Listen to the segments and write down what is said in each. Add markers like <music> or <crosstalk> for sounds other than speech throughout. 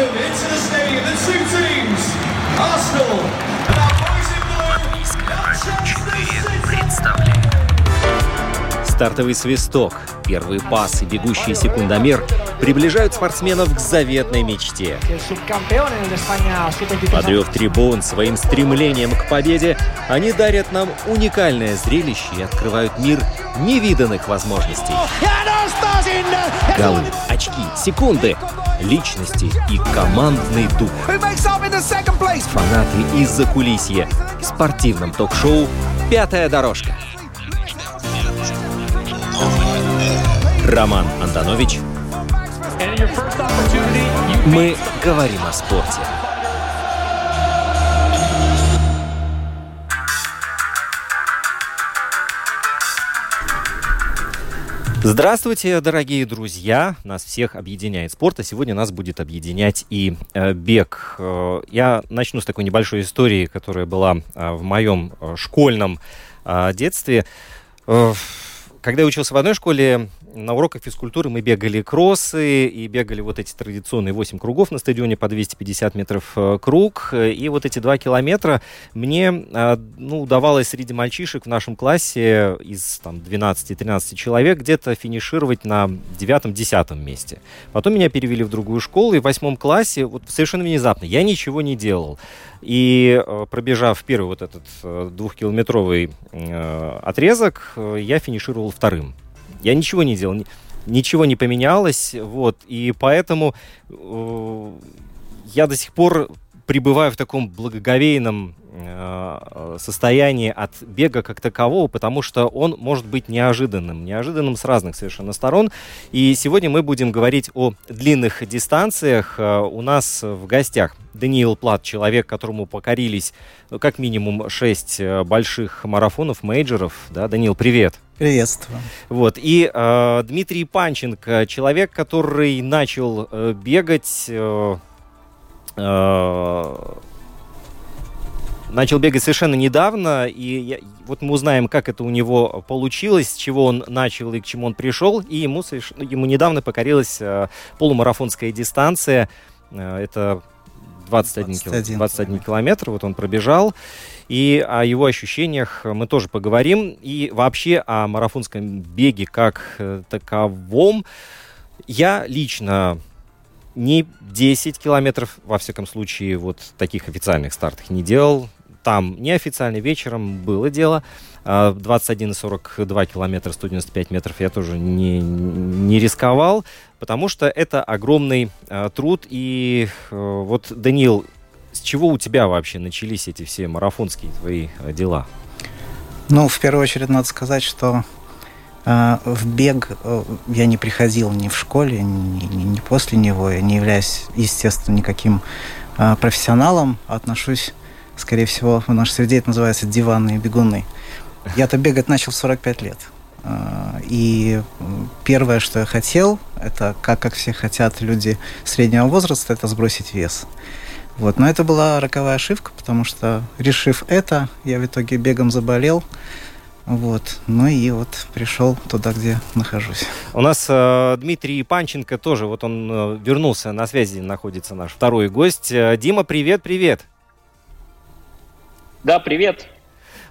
welcome into the stadium the two teams, Arsenal and our boys in blue, Стартовый свисток, первый пас и бегущий секундомер приближают спортсменов к заветной мечте. Подрев трибун своим стремлением к победе, они дарят нам уникальное зрелище и открывают мир невиданных возможностей. Голы, очки, секунды, личности и командный дух. Фанаты из-за кулисья. В спортивном ток-шоу «Пятая дорожка». Роман Антонович. Мы говорим о спорте. Здравствуйте, дорогие друзья! Нас всех объединяет спорт, а сегодня нас будет объединять и э, бег. Э, я начну с такой небольшой истории, которая была э, в моем э, школьном э, детстве. Э, когда я учился в одной школе, на уроках физкультуры мы бегали кроссы и бегали вот эти традиционные 8 кругов на стадионе по 250 метров э, круг. И вот эти 2 километра мне э, ну, удавалось среди мальчишек в нашем классе из там, 12-13 человек где-то финишировать на 9-10 месте. Потом меня перевели в другую школу, и в восьмом классе вот совершенно внезапно я ничего не делал. И э, пробежав первый вот этот двухкилометровый отрезок, я финишировал вторым. Я ничего не делал, ничего не поменялось, вот, и поэтому э, я до сих пор пребываю в таком благоговейном э, состоянии от бега как такового, потому что он может быть неожиданным, неожиданным с разных совершенно сторон. И сегодня мы будем говорить о длинных дистанциях. Э, у нас в гостях Даниил Плат, человек, которому покорились ну, как минимум шесть э, больших марафонов, мейджеров. Да, Даниил, привет. Приветствую. Вот. И э, Дмитрий Панченко, человек, который начал э, бегать э, Э, начал бегать совершенно недавно, и я, вот мы узнаем, как это у него получилось, с чего он начал и к чему он пришел, и ему, ему недавно покорилась э, полумарафонская дистанция, э, это 21, 21, 21 километр, вот он пробежал, и о его ощущениях мы тоже поговорим, и вообще о марафонском беге как э, таковом. Я лично не 10 километров, во всяком случае, вот таких официальных стартах не делал. Там неофициально вечером было дело. 21,42 километра, 195 метров я тоже не, не рисковал, потому что это огромный а, труд. И а, вот, Даниил, с чего у тебя вообще начались эти все марафонские твои а, дела? Ну, в первую очередь надо сказать, что а, в бег э, я не приходил ни в школе, ни, ни, ни после него. Я не являюсь, естественно, никаким а, профессионалом. Отношусь, скорее всего, в нашей среде это называется диванные бегуны. Я-то бегать начал в 45 лет. А, и первое, что я хотел, это, как, как все хотят люди среднего возраста, это сбросить вес. Вот. Но это была роковая ошибка, потому что, решив это, я в итоге бегом заболел, вот. Ну и вот пришел туда, где нахожусь. У нас э, Дмитрий Панченко тоже, вот он э, вернулся, на связи находится наш второй гость. Э, Дима, привет, привет. Да, привет.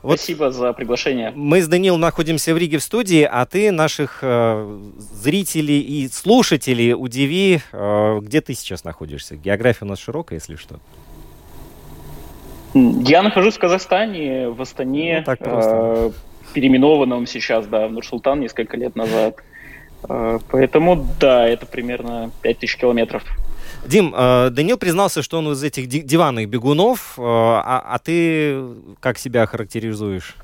Вот Спасибо за приглашение. Мы с Данилом находимся в Риге в студии, а ты наших э, зрителей и слушателей удиви, э, где ты сейчас находишься. География у нас широкая, если что. Я нахожусь в Казахстане, в Астане. Ну, так просто. Э, переименованном сейчас, да, в Нур-Султан несколько лет назад. Э, поэтому, да, это примерно 5000 километров. Дим, э, Данил признался, что он из этих диванных бегунов, э, а, а ты как себя характеризуешь?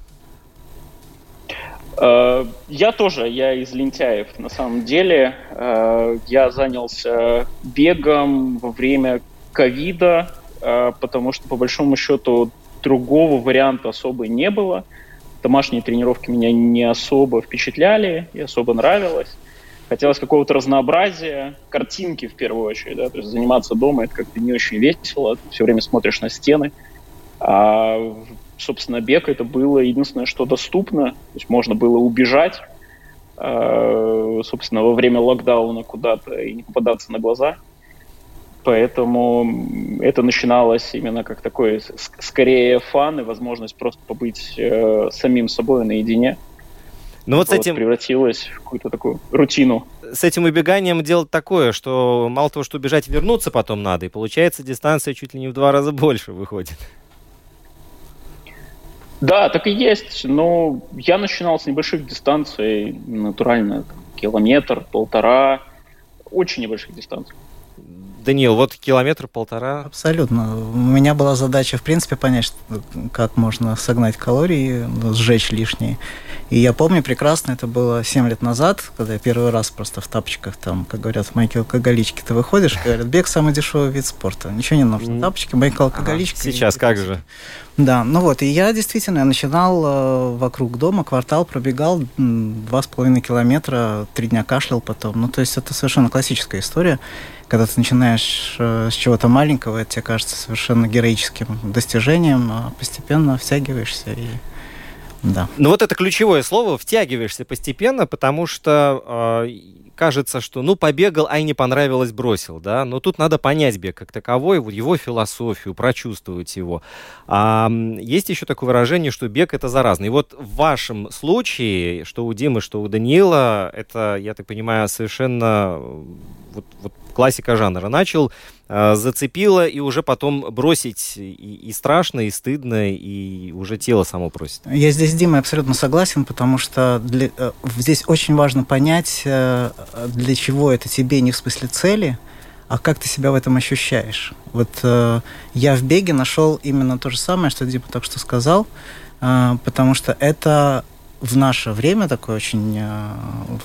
Я тоже, я из лентяев на самом деле. Я занялся бегом во время ковида, потому что по большому счету другого варианта особо не было домашние тренировки меня не особо впечатляли и особо нравилось. Хотелось какого-то разнообразия, картинки в первую очередь, да, то есть заниматься дома это как-то не очень весело, ты все время смотришь на стены. А, собственно, бег это было единственное, что доступно, то есть можно было убежать, а, собственно, во время локдауна куда-то и не попадаться на глаза. Поэтому это начиналось именно как такой, скорее, фан и возможность просто побыть э, самим собой наедине. Ну вот, вот с этим... превратилось в какую-то такую рутину. С этим убеганием делать такое, что мало того, что убежать, вернуться потом надо, и получается дистанция чуть ли не в два раза больше выходит. Да, так и есть. Но я начинал с небольших дистанций, натурально, километр, полтора, очень небольших дистанций. Даниил, вот километр-полтора. Абсолютно. У меня была задача, в принципе, понять, как можно согнать калории, сжечь лишние. И я помню прекрасно, это было 7 лет назад, когда я первый раз просто в тапочках, там, как говорят, в майке алкоголички ты выходишь, говорят, бег самый дешевый вид спорта. Ничего не нужно. Тапочки, майка алкоголички. Ага, сейчас как же? Да, ну вот, и я действительно я начинал э, вокруг дома, квартал пробегал два с половиной километра, три дня кашлял потом. Ну, то есть это совершенно классическая история когда ты начинаешь э, с чего-то маленького, это тебе кажется совершенно героическим достижением, а постепенно втягиваешься и да. Ну вот это ключевое слово «втягиваешься постепенно», потому что э, кажется, что ну побегал, ай не понравилось, бросил, да, но тут надо понять бег как таковой, его философию, прочувствовать его. А, есть еще такое выражение, что бег это заразно. И вот в вашем случае, что у Димы, что у Даниила, это, я так понимаю, совершенно вот, вот классика жанра. Начал, э, зацепило, и уже потом бросить и, и страшно, и стыдно, и уже тело само просит. Я здесь с Димой абсолютно согласен, потому что для, э, здесь очень важно понять, э, для чего это тебе, не в смысле цели, а как ты себя в этом ощущаешь. Вот э, я в беге нашел именно то же самое, что Дима только что сказал, э, потому что это в наше время такое очень э,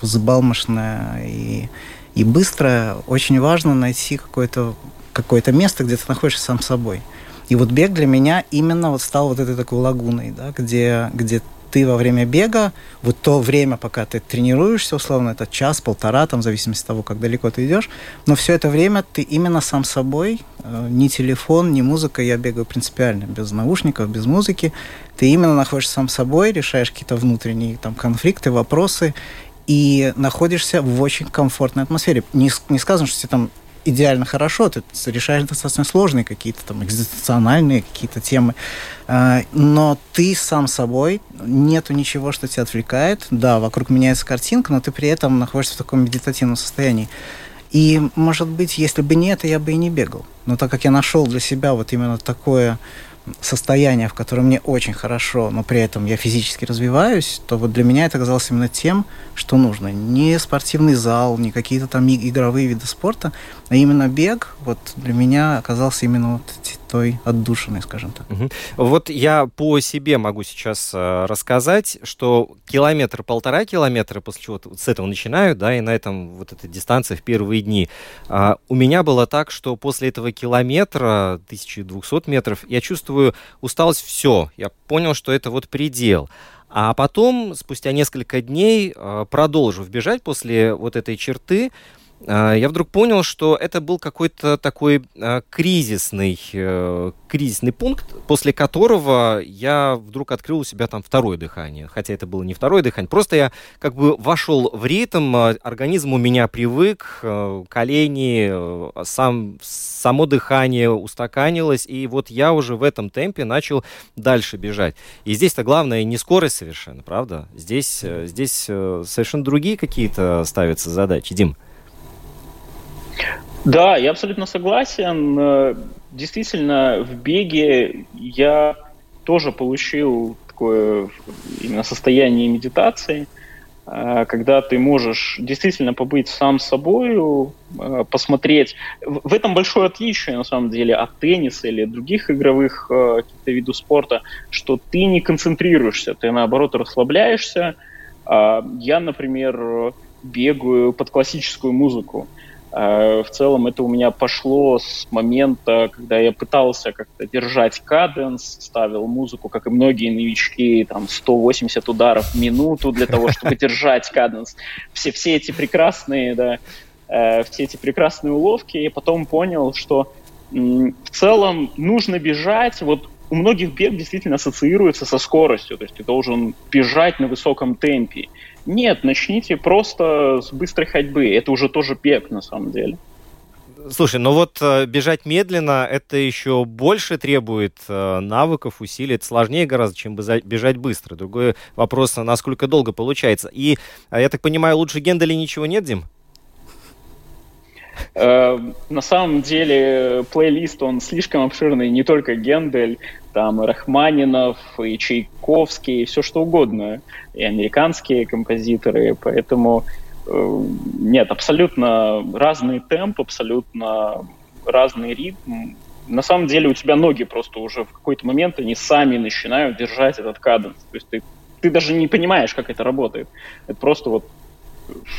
взбалмошное и и быстро очень важно найти какое-то какое место, где ты находишься сам собой. И вот бег для меня именно вот стал вот этой такой лагуной, да, где, где ты во время бега, вот то время, пока ты тренируешься, условно, это час, полтора, там, в зависимости от того, как далеко ты идешь, но все это время ты именно сам собой, э, ни телефон, ни музыка, я бегаю принципиально, без наушников, без музыки, ты именно находишься сам собой, решаешь какие-то внутренние там конфликты, вопросы, и находишься в очень комфортной атмосфере. Не, не сказано, что тебе там идеально хорошо, ты решаешь достаточно сложные какие-то там экзистенциональные какие-то темы, а, но ты сам собой, нету ничего, что тебя отвлекает. Да, вокруг меняется картинка, но ты при этом находишься в таком медитативном состоянии. И, может быть, если бы не это, я бы и не бегал. Но так как я нашел для себя вот именно такое состояние, в котором мне очень хорошо, но при этом я физически развиваюсь, то вот для меня это оказалось именно тем, что нужно. Не спортивный зал, не какие-то там игровые виды спорта, а именно бег вот для меня оказался именно вот той отдушиной, скажем так. Угу. Вот я по себе могу сейчас э, рассказать, что километр-полтора километра, после чего вот с этого начинаю, да, и на этом вот эта дистанция в первые дни. А, у меня было так, что после этого километра, 1200 метров, я чувствую усталость, все, я понял, что это вот предел. А потом, спустя несколько дней, э, продолжив бежать после вот этой черты, я вдруг понял, что это был какой-то такой а, кризисный, э, кризисный пункт, после которого я вдруг открыл у себя там второе дыхание. Хотя это было не второе дыхание, просто я как бы вошел в ритм, а, организм у меня привык, э, колени, э, сам, само дыхание устаканилось, и вот я уже в этом темпе начал дальше бежать. И здесь-то главное не скорость совершенно, правда? Здесь, здесь совершенно другие какие-то ставятся задачи. Дим. Да, я абсолютно согласен. Э, действительно, в беге я тоже получил такое именно состояние медитации, э, когда ты можешь действительно побыть сам собой, э, посмотреть. В этом большое отличие, на самом деле, от тенниса или других игровых каких-то видов спорта, что ты не концентрируешься, ты, наоборот, расслабляешься. А я, например, бегаю под классическую музыку. Э, в целом это у меня пошло с момента, когда я пытался как-то держать каденс, ставил музыку, как и многие новички, там 180 ударов в минуту для того, <laughs> чтобы держать каденс. Все, все эти прекрасные, да, э, все эи прекрасные уловки. Я потом понял, что в целом нужно бежать. Вот у многих бег действительно ассоциируется со скоростью, то есть ты должен бежать на высоком темпе. Нет, начните просто с быстрой ходьбы. Это уже тоже бег, на самом деле. Слушай, ну вот э, бежать медленно, это еще больше требует э, навыков, усилий. Это сложнее гораздо, чем бежать быстро. Другой вопрос, насколько долго получается. И, я так понимаю, лучше Генделя ничего нет, Дим? На самом деле плейлист, он слишком обширный, не только Гендель, там и Рахманинов, и Чайковский, и все что угодно, и американские композиторы, поэтому Э, нет, абсолютно разный темп, абсолютно разный ритм. На самом деле у тебя ноги просто уже в какой-то момент, они сами начинают держать этот каденс. То есть ты, ты даже не понимаешь, как это работает. Это просто вот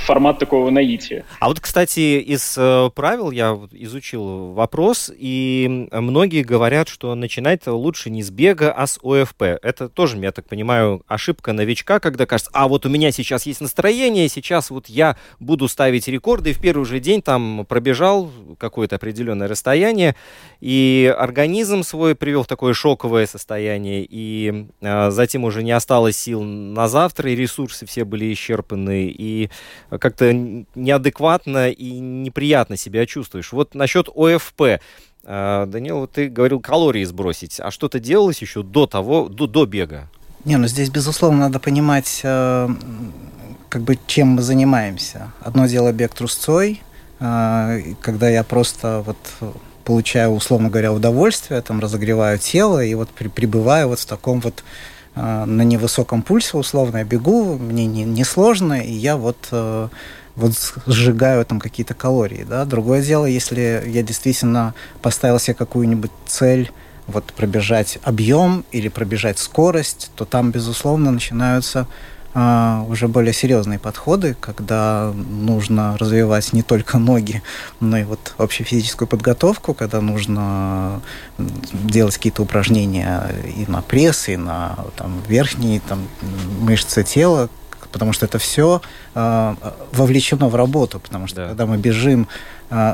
формат такого наития. А вот, кстати, из э, правил я изучил вопрос, и многие говорят, что начинать лучше не с бега, а с ОФП. Это тоже, я так понимаю, ошибка новичка, когда кажется, а вот у меня сейчас есть настроение, сейчас вот я буду ставить рекорды, и в первый же день там пробежал какое-то определенное расстояние, и организм свой привел в такое шоковое состояние, и э, затем уже не осталось сил на завтра, и ресурсы все были исчерпаны, и как-то неадекватно и неприятно себя чувствуешь. Вот насчет ОФП. А, Данил, вот ты говорил калории сбросить. А что-то делалось еще до того, до, до бега? Не, ну здесь, безусловно, надо понимать, э, как бы чем мы занимаемся. Одно дело бег трусцой, э, когда я просто вот получаю, условно говоря, удовольствие, там разогреваю тело и вот при, пребываю вот в таком вот на невысоком пульсе, условно, я бегу, мне не, не сложно, и я вот, э, вот сжигаю там какие-то калории. Да? Другое дело, если я действительно поставил себе какую-нибудь цель, вот пробежать объем или пробежать скорость, то там, безусловно, начинаются уже более серьезные подходы, когда нужно развивать не только ноги, но и вот общую физическую подготовку, когда нужно делать какие-то упражнения и на пресс, и на там, верхние там, мышцы тела, потому что это все э, вовлечено в работу, потому что да. когда мы бежим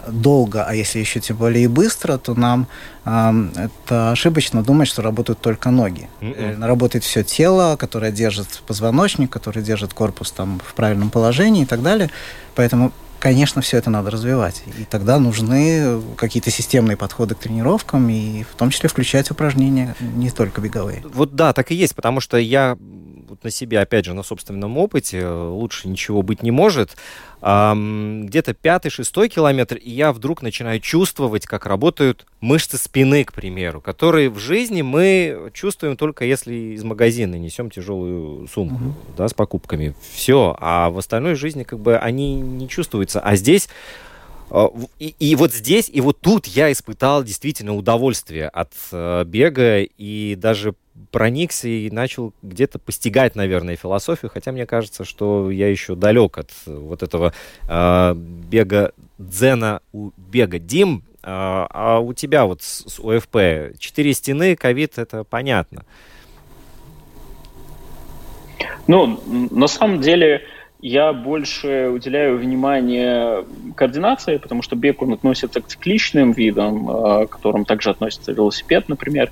долго, а если еще тем более и быстро, то нам э, это ошибочно думать, что работают только ноги. Mm-mm. Работает все тело, которое держит позвоночник, которое держит корпус там в правильном положении и так далее. Поэтому конечно, все это надо развивать. И тогда нужны какие-то системные подходы к тренировкам, и в том числе включать упражнения, не только беговые. Вот да, так и есть, потому что я вот на себе, опять же, на собственном опыте, лучше ничего быть не может. Где-то пятый, шестой километр, и я вдруг начинаю чувствовать, как работают мышцы спины, к примеру, которые в жизни мы чувствуем только если из магазина несем тяжелую сумку, угу. да, с покупками. Все, а в остальной жизни как бы они не чувствуются. А здесь э, и, и вот здесь, и вот тут я испытал действительно удовольствие от э, бега и даже проникся и начал где-то постигать, наверное, философию, хотя мне кажется, что я еще далек от вот этого э, бега дзена у бега. Дим, э, а у тебя вот с, с ОФП четыре стены, ковид, это понятно. Ну, на самом деле, я больше уделяю внимание координации, потому что бег, он относится к цикличным видам, к которым также относится велосипед, например.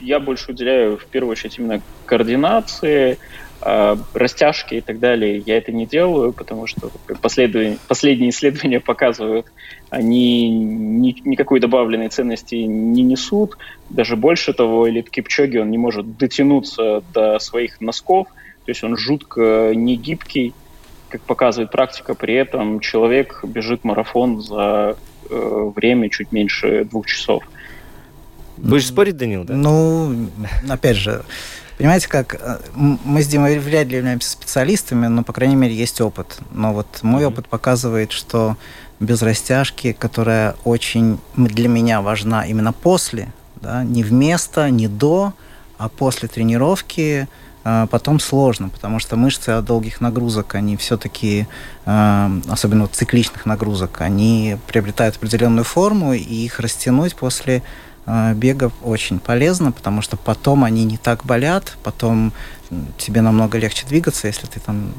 А, я больше уделяю в первую очередь именно координации, э, растяжки и так далее. Я это не делаю, потому что последние, исследования показывают, они ни, никакой добавленной ценности не несут. Даже больше того, Элит Кипчоги, он не может дотянуться до своих носков, то есть он жутко негибкий, как показывает практика, при этом человек бежит марафон за э, время чуть меньше двух часов. Будешь спорить, Данил, да? Ну, опять же, понимаете, как э, мы с Димой вряд ли являемся специалистами, но, по крайней мере, есть опыт. Но вот мой опыт показывает, что без растяжки, которая очень для меня важна именно после, да, не вместо, не до, а после тренировки, э, потом сложно, потому что мышцы от долгих нагрузок, они все-таки, э, особенно вот цикличных нагрузок, они приобретают определенную форму, и их растянуть после бега очень полезно, потому что потом они не так болят, потом тебе намного легче двигаться, если ты там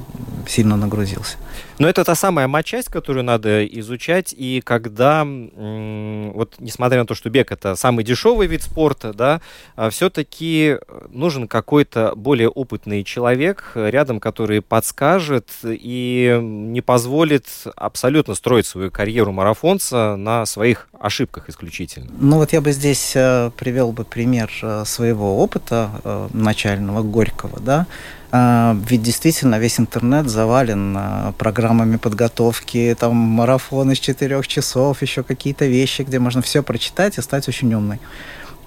сильно нагрузился. Но это та самая матчасть, которую надо изучать, и когда, вот несмотря на то, что бег это самый дешевый вид спорта, да, а все-таки нужен какой-то более опытный человек рядом, который подскажет и не позволит абсолютно строить свою карьеру марафонца на своих ошибках исключительно. Ну вот я бы здесь э, привел бы пример э, своего опыта э, начального Горького, да, а, ведь действительно весь интернет завален а, программами подготовки, там марафон из четырех часов, еще какие-то вещи, где можно все прочитать и стать очень умной.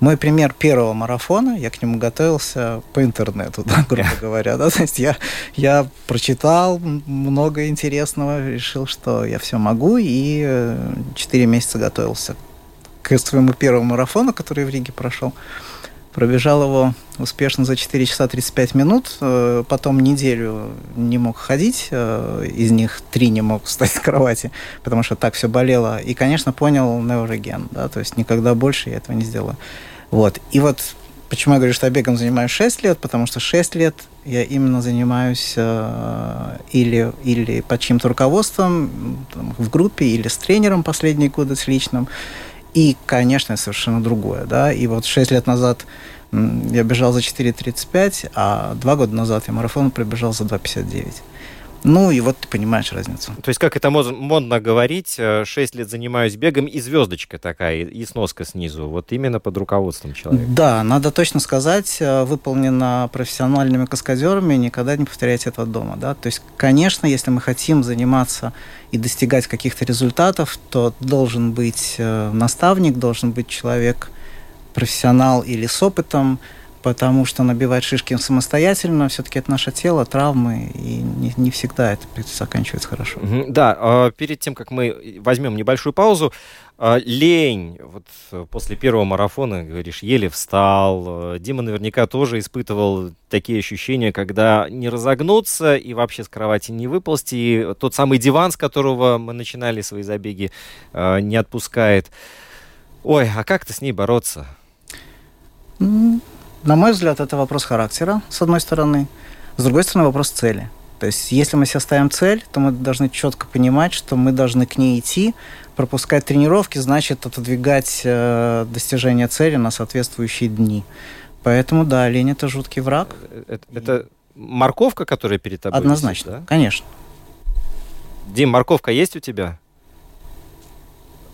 Мой пример первого марафона, я к нему готовился по интернету, <laughs> да, грубо <laughs> говоря. Да? То есть я, я прочитал много интересного, решил, что я все могу, и э, четыре месяца готовился к своему первому марафону, который в Риге прошел. Пробежал его успешно за 4 часа 35 минут. Э, потом неделю не мог ходить. Э, из них три не мог <laughs> встать с кровати, потому что так все болело. И, конечно, понял never again. Да? То есть никогда больше я этого не сделаю. Вот. И вот почему я говорю, что я бегом занимаюсь 6 лет, потому что 6 лет я именно занимаюсь э, или, или под чьим-то руководством там, в группе, или с тренером последние годы с личным. И, конечно, совершенно другое. Да? И вот 6 лет назад я бежал за 4.35, а два года назад я марафон пробежал за 2.59. Ну и вот ты понимаешь разницу. То есть, как это модно говорить, 6 э, лет занимаюсь бегом, и звездочка такая, и сноска снизу, вот именно под руководством человека. Да, надо точно сказать, э, выполнено профессиональными каскадерами, никогда не повторяйте этого дома. Да? То есть, конечно, если мы хотим заниматься и достигать каких-то результатов, то должен быть э, наставник, должен быть человек, профессионал или с опытом, потому что набивать шишки самостоятельно, все-таки это наше тело, травмы, и не, не всегда это заканчивается хорошо. Да, а перед тем, как мы возьмем небольшую паузу, а, лень. Вот после первого марафона, говоришь, еле встал. Дима наверняка тоже испытывал такие ощущения, когда не разогнуться и вообще с кровати не выползти. И тот самый диван, с которого мы начинали свои забеги, а, не отпускает. Ой, а как-то с ней бороться? На мой взгляд, это вопрос характера, с одной стороны. С другой стороны, вопрос цели. То есть, если мы себе ставим цель, то мы должны четко понимать, что мы должны к ней идти. Пропускать тренировки значит отодвигать э, достижение цели на соответствующие дни. Поэтому, да, лень это жуткий враг. Это, это морковка, которая перед тобой? Однозначно, висит, да? конечно. Дим, морковка есть у тебя?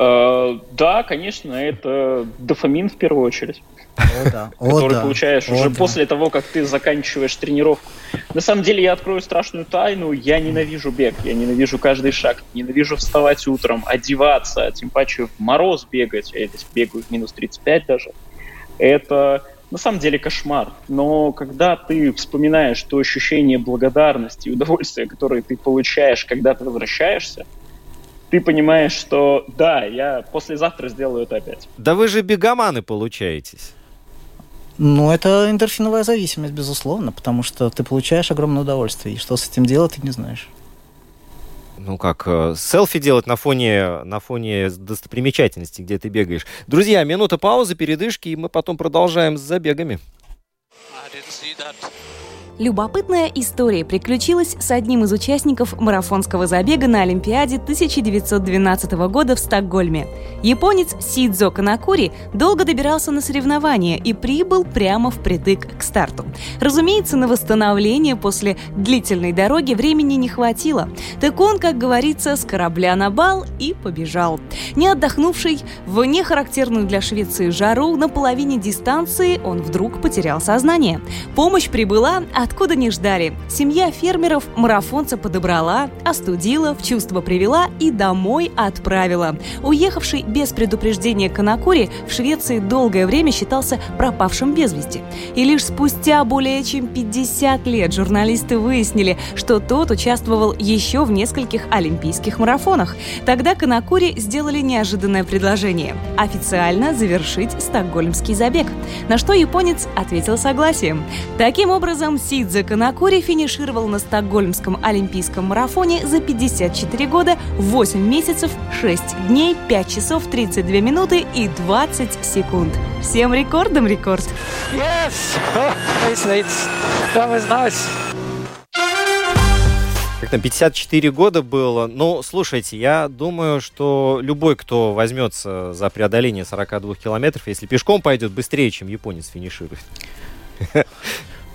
Э, да, конечно, это дофамин в первую очередь. О, да. <laughs> который да. получаешь О, уже да. после того, как ты заканчиваешь тренировку. На самом деле, я открою страшную тайну. Я ненавижу бег, я ненавижу каждый шаг, ненавижу вставать утром, одеваться, тем паче в мороз бегать. Я здесь бегаю в минус 35 даже. Это на самом деле кошмар. Но когда ты вспоминаешь то ощущение благодарности и удовольствия, которое ты получаешь, когда ты возвращаешься, ты понимаешь, что да, я послезавтра сделаю это опять. Да вы же бегоманы получаетесь. Ну, это эндорфиновая зависимость, безусловно, потому что ты получаешь огромное удовольствие, и что с этим делать, ты не знаешь. Ну как, э, селфи делать на фоне, на фоне достопримечательности, где ты бегаешь. Друзья, минута паузы, передышки, и мы потом продолжаем с забегами. Любопытная история приключилась с одним из участников марафонского забега на Олимпиаде 1912 года в Стокгольме. Японец Сидзо Канакури долго добирался на соревнования и прибыл прямо впритык к старту. Разумеется, на восстановление после длительной дороги времени не хватило. Так он, как говорится, с корабля на бал и побежал. Не отдохнувший в нехарактерную для Швеции жару на половине дистанции он вдруг потерял сознание. Помощь прибыла от откуда не ждали. Семья фермеров марафонца подобрала, остудила, в чувство привела и домой отправила. Уехавший без предупреждения Канакури в Швеции долгое время считался пропавшим без вести. И лишь спустя более чем 50 лет журналисты выяснили, что тот участвовал еще в нескольких олимпийских марафонах. Тогда Канакури сделали неожиданное предложение – официально завершить стокгольмский забег. На что японец ответил согласием. Таким образом, Си Сидзе Канакури финишировал на Стокгольмском олимпийском марафоне за 54 года, 8 месяцев, 6 дней, 5 часов 32 минуты и 20 секунд. Всем рекордом рекорд! Yes! Oh, it's, it's, that was nice. Как там 54 года было. Ну, слушайте, я думаю, что любой, кто возьмется за преодоление 42 километров, если пешком пойдет, быстрее, чем японец финиширует.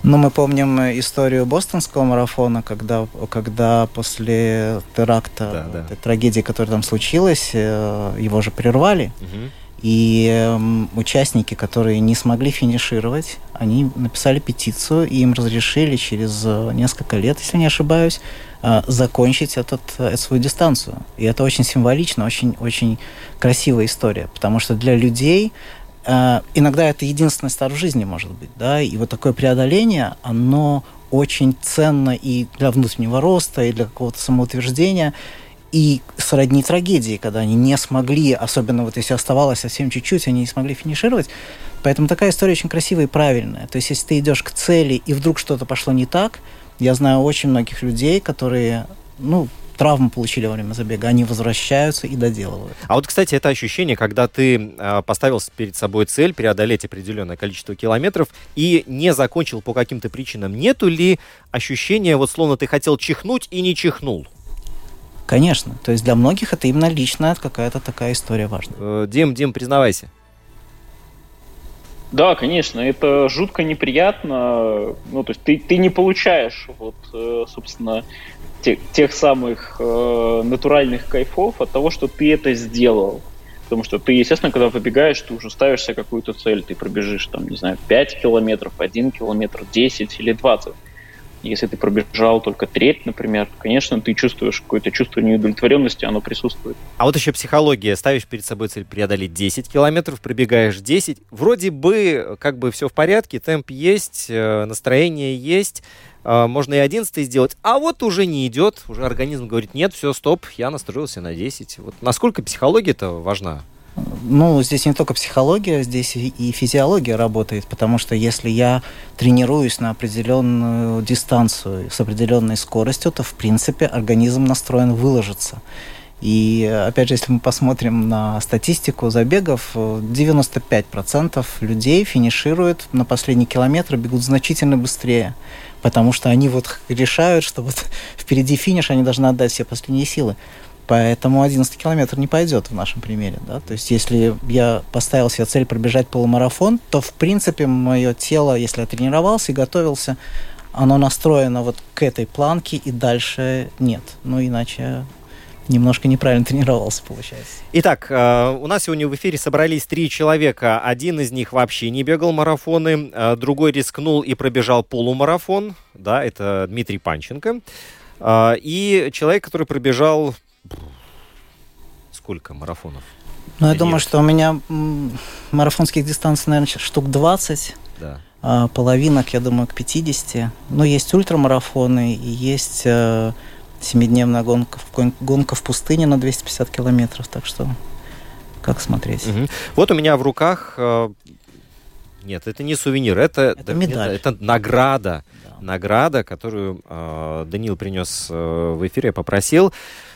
Ну, мы помним историю бостонского марафона, когда, когда после теракта, Да, да. трагедии, которая там случилась, э, его же прервали. Мгм. И эм, участники, которые не смогли финишировать, они написали петицию, и им разрешили через э, несколько лет, если не ошибаюсь, э, закончить этот, э, эту свою дистанцию. И это очень символично, очень, очень красивая история, потому что для людей э, иногда это единственный старт в жизни может быть, да, и вот такое преодоление, оно очень ценно и для внутреннего роста, и для какого-то самоутверждения, и сродни трагедии, когда они не смогли, особенно вот если оставалось совсем чуть-чуть, они не смогли финишировать. Поэтому такая история очень красивая и правильная. То есть если ты идешь к цели, и вдруг что-то пошло не так, я знаю очень многих людей, которые, ну, травму получили во время забега, они возвращаются и доделывают. А вот, кстати, это ощущение, когда ты э, поставил перед собой цель преодолеть определенное количество километров и не закончил по каким-то причинам, нету ли ощущения, вот словно ты хотел чихнуть и не чихнул? Конечно. То есть для многих это именно личная какая-то такая история важная. Э, Дим, Дим, признавайся. Да, конечно, это жутко неприятно. Ну, то есть ты, ты не получаешь, вот, э, собственно, те- тех самых э, натуральных кайфов от того, что ты это сделал. Потому что ты, естественно, когда выбегаешь, ты уже ставишь себе какую-то цель. Ты пробежишь, там, не знаю, 5 километров, 1 километр, 10 или 20. Если ты пробежал только треть, например, конечно, ты чувствуешь какое-то чувство неудовлетворенности, оно присутствует. А вот еще психология. Ставишь перед собой цель преодолеть 10 километров, пробегаешь 10. Вроде бы как бы все в порядке, темп есть, э, настроение есть. э, Можно и 11 сделать, а вот уже не идет, уже организм говорит, нет, все, стоп, я настроился на 10. Вот насколько психология-то важна? Ну, здесь не только психология, здесь и физиология работает, потому что если я тренируюсь на определенную дистанцию с определенной скоростью, то, в принципе, организм настроен выложиться. И, опять же, если мы посмотрим на статистику забегов, э, 95% людей финишируют на последний километр, бегут значительно быстрее, потому что они вот решают, что вот <laughs> впереди финиш, они должны отдать все последние силы. Поэтому 11 километр не пойдет в нашем примере. Да? То есть, если я поставил себе цель пробежать полумарафон, то, в принципе, мое тело, если я тренировался и готовился, оно настроено вот к этой планке, и дальше нет. Ну, иначе немножко неправильно <laughs> тренировался, получается. Итак, э, у нас сегодня в эфире собрались три человека. Один из них вообще не бегал марафоны, э, другой рискнул и пробежал полумарафон. Да, это Дмитрий Панченко. Э, И человек, который пробежал... Сколько марафонов? Ну, я Нет. думаю, что у меня марафонских дистанций, наверное, штук 20, Да. а половинок, я думаю, к 50. Ну, есть ультрамарафоны и есть э, семидневная гонка, гонка в пустыне на 250 километров, так что как смотреть. Мгм. Вот у меня в руках... э, Нет, это не сувенир, это, Это медаль. это награда. Да. Награда, которую э, Данил принес э, в эфир, я попросил.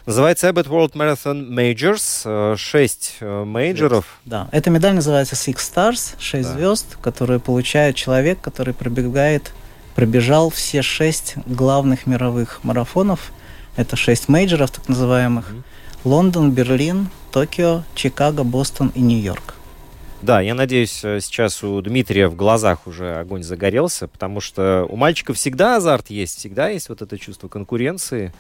Называется Abbott World Marathon Majors. э, Шесть э, мейджоров. Да, эта медаль называется Six Stars, 6 Да. звезд, которые получает человек, который пробегает, пробежал все шесть главных мировых марафонов. Это шесть мейджоров, так называемых. Мгм. Лондон, Берлин, Токио, Чикаго, Бостон и Нью-Йорк. Да, я надеюсь, э, сейчас у Дмитрия в глазах уже огонь загорелся, потому что у мальчиков всегда азарт есть, всегда есть вот это чувство конкуренции.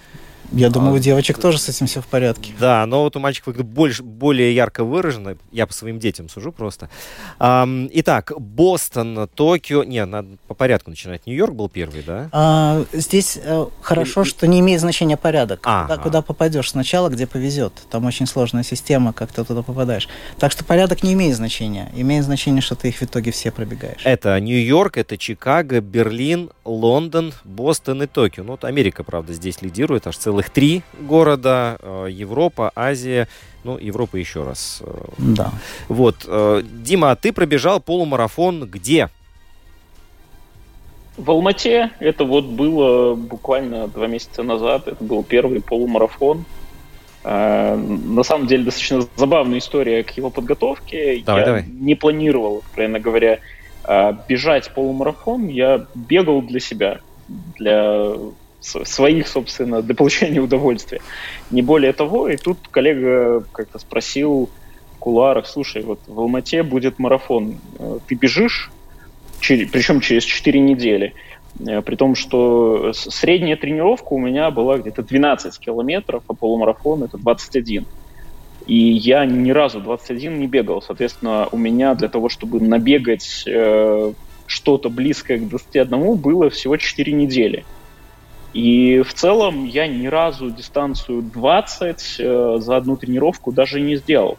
Я думаю, А, у девочек тоже с этим все в порядке. Да, но вот у мальчиков это больше, более ярко выражено. Я по своим детям сужу просто. Ам, итак, Бостон, Токио. Не, надо по порядку начинать. Нью-Йорк был первый, да? А, здесь э, хорошо, что не имеет значения порядок. Ага. Куда, куда попадешь сначала, где повезет. Там очень сложная система, как ты туда попадаешь. Так что порядок не имеет значения. Имеет значение, что ты их в итоге все пробегаешь. Это Нью-Йорк, это Чикаго, Берлин, Лондон, Бостон и Токио. Ну, вот Америка, правда, здесь лидирует. Аж целых три города. э, Европа, Азия. Ну, Европа еще раз. э, Да. Вот. э, Дима, а ты пробежал полумарафон где? В Алмате это вот было буквально два месяца назад. Это был первый полумарафон. А, на самом деле достаточно забавная история к его подготовке. Давай, я давай. не планировал, откровенно говоря, бежать полумарафон. Я бегал для себя, для своих, собственно, для получения <laughs> удовольствия. Не более того. И тут коллега как-то спросил в кулуарах, слушай, вот в Алмате будет марафон, Э, ты бежишь? Причем через 4 недели. Э, При том, что средняя тренировка у меня была где-то 12 километров, а полумарафон это 21. И я ни разу 21 не бегал. Соответственно, у меня для того, чтобы набегать э, что-то близкое к 21, было всего 4 недели. И в целом я ни разу дистанцию 20 э, за одну тренировку даже не сделал.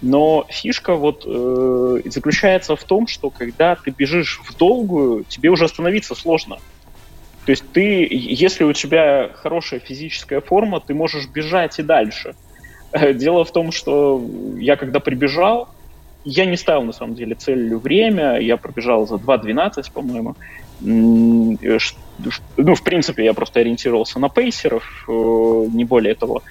Но фишка вот э, заключается в том, что когда ты бежишь в долгую, тебе уже остановиться сложно. То есть ты, если у тебя хорошая физическая форма, ты можешь бежать и дальше. Э, Дело в том, что я когда прибежал, я не ставил на самом деле целью время, я пробежал за 2.12, по-моему. Э, Ну, в принципе, я просто ориентировался на пейсеров, э, не более того.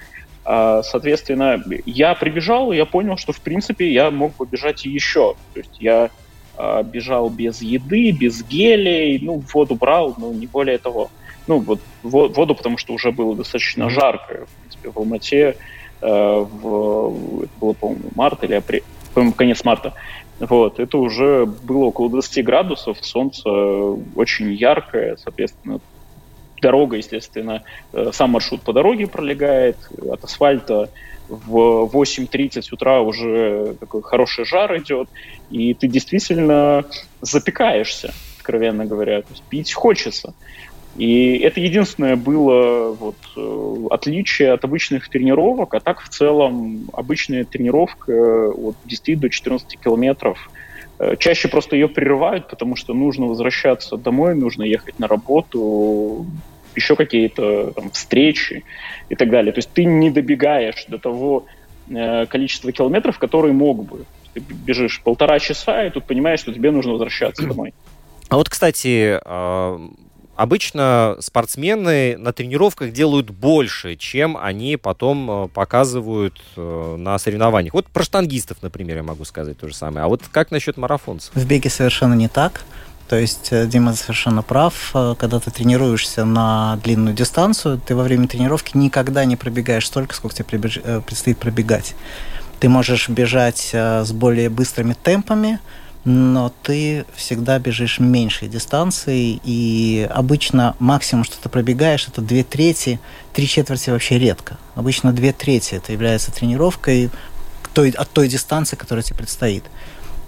А, Соответственно, я прибежал, и я понял, что, в принципе, я мог побежать и еще. То есть я а, бежал без еды, без гелей, ну, воду брал, но не более того. Ну, вот во- воду, потому что уже было достаточно жарко. В принципе, в Алмате э, в, это было, по-моему, март или апрель, по-моему, конец марта. Вот, это уже было около 20 градусов, солнце очень яркое, соответственно, дорога, естественно, э, сам маршрут по дороге пролегает, от асфальта в 8.30 утра уже такой хороший жар идет, и ты действительно запекаешься, откровенно говоря, то есть пить хочется. И это единственное было вот, э, отличие от обычных тренировок, а так в целом обычная тренировка от 10 до 14 километров. Э, Чаще просто ее прерывают, потому что нужно возвращаться домой, нужно ехать на работу, еще какие-то там встречи и так далее. То есть ты не добегаешь до того э, количества километров, которые мог бы. Ты бежишь полтора часа, и тут понимаешь, что тебе нужно возвращаться <clears throat> домой. А вот, кстати, а, обычно спортсмены на тренировках делают больше, чем они потом а, показывают э, на соревнованиях. Вот про штангистов, например, я могу сказать то же самое. А вот как насчет марафонцев? В беге совершенно не так. То есть э, Дима совершенно прав. Э, Когда ты тренируешься на длинную дистанцию, ты во время тренировки никогда не пробегаешь столько, сколько тебе прибеж- э, предстоит пробегать. Ты можешь бежать э, с более быстрыми темпами, но ты всегда бежишь меньшей дистанции, и обычно максимум, что ты пробегаешь, это две трети, три четверти вообще редко. Обычно две трети это является тренировкой той, от той дистанции, которая тебе предстоит.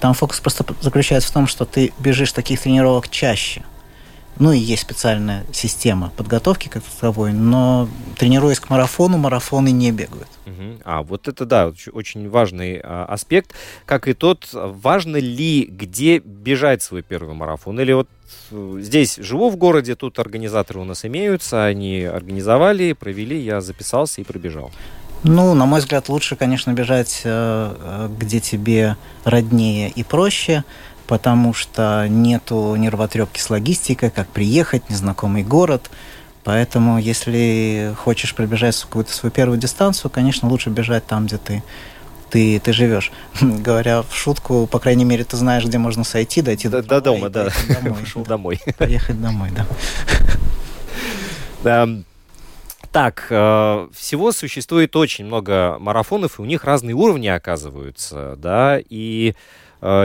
Там фокус просто заключается в том, что ты бежишь таких тренировок чаще. Ну и есть специальная система подготовки как таковой, но тренируясь к марафону, марафоны не бегают. Мгм. А, вот это, да, оч- очень важный а, аспект. Как и тот, важно ли, где бежать свой первый марафон? Или вот э, здесь живу в городе, тут организаторы у нас имеются, они организовали, провели, я записался и пробежал. Ну, на мой взгляд, лучше, конечно, бежать, э, э, где тебе роднее и проще, потому что нету нервотрепки с логистикой, как приехать, незнакомый город. Поэтому, если хочешь пробежать какую-то свою первую дистанцию, конечно, лучше бежать там, где ты ты, ты живешь. <laughs> Говоря в шутку, по крайней мере, ты знаешь, где можно сойти, дойти До, до, до дома, да. домой. <laughs> Ушел домой. <laughs> Поехать домой, да. Да. Так, э, всего существует очень много марафонов, и у них разные уровни оказываются, да, и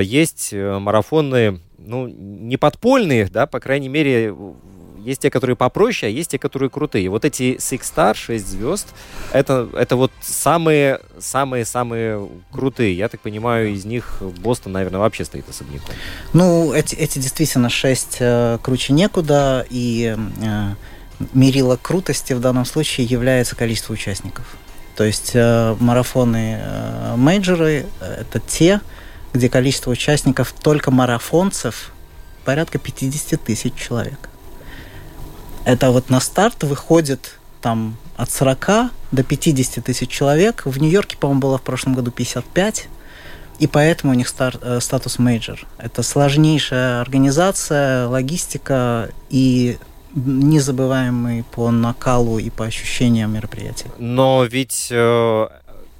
есть э, марафоны, ну, не подпольные, да, по крайней мере, есть те, которые попроще, а есть те, которые крутые. Вот эти Six Star, 6 звезд, это, это вот самые, самые, самые крутые. Я так понимаю, из них Бостон, наверное, вообще стоит особняком. Ну, эти, эти действительно шесть э, круче некуда, и э, мерило крутости в данном случае является количество участников. То есть э, марафоны э, мейджоры э, это те, где количество участников только марафонцев порядка 50 тысяч человек. Это вот на старт выходит там от 40 до 50 тысяч человек. В Нью-Йорке, по-моему, было в прошлом году 55. и поэтому у них стар, э, статус мейджор. Это сложнейшая организация, логистика и незабываемый по накалу и по ощущениям мероприятия. Но ведь э,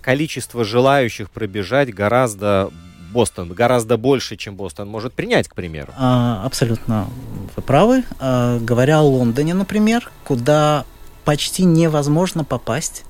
количество желающих пробежать гораздо Бостон гораздо больше, чем Бостон может принять, к примеру. А, абсолютно вы правы. А, говоря о Лондоне, например, куда почти невозможно попасть,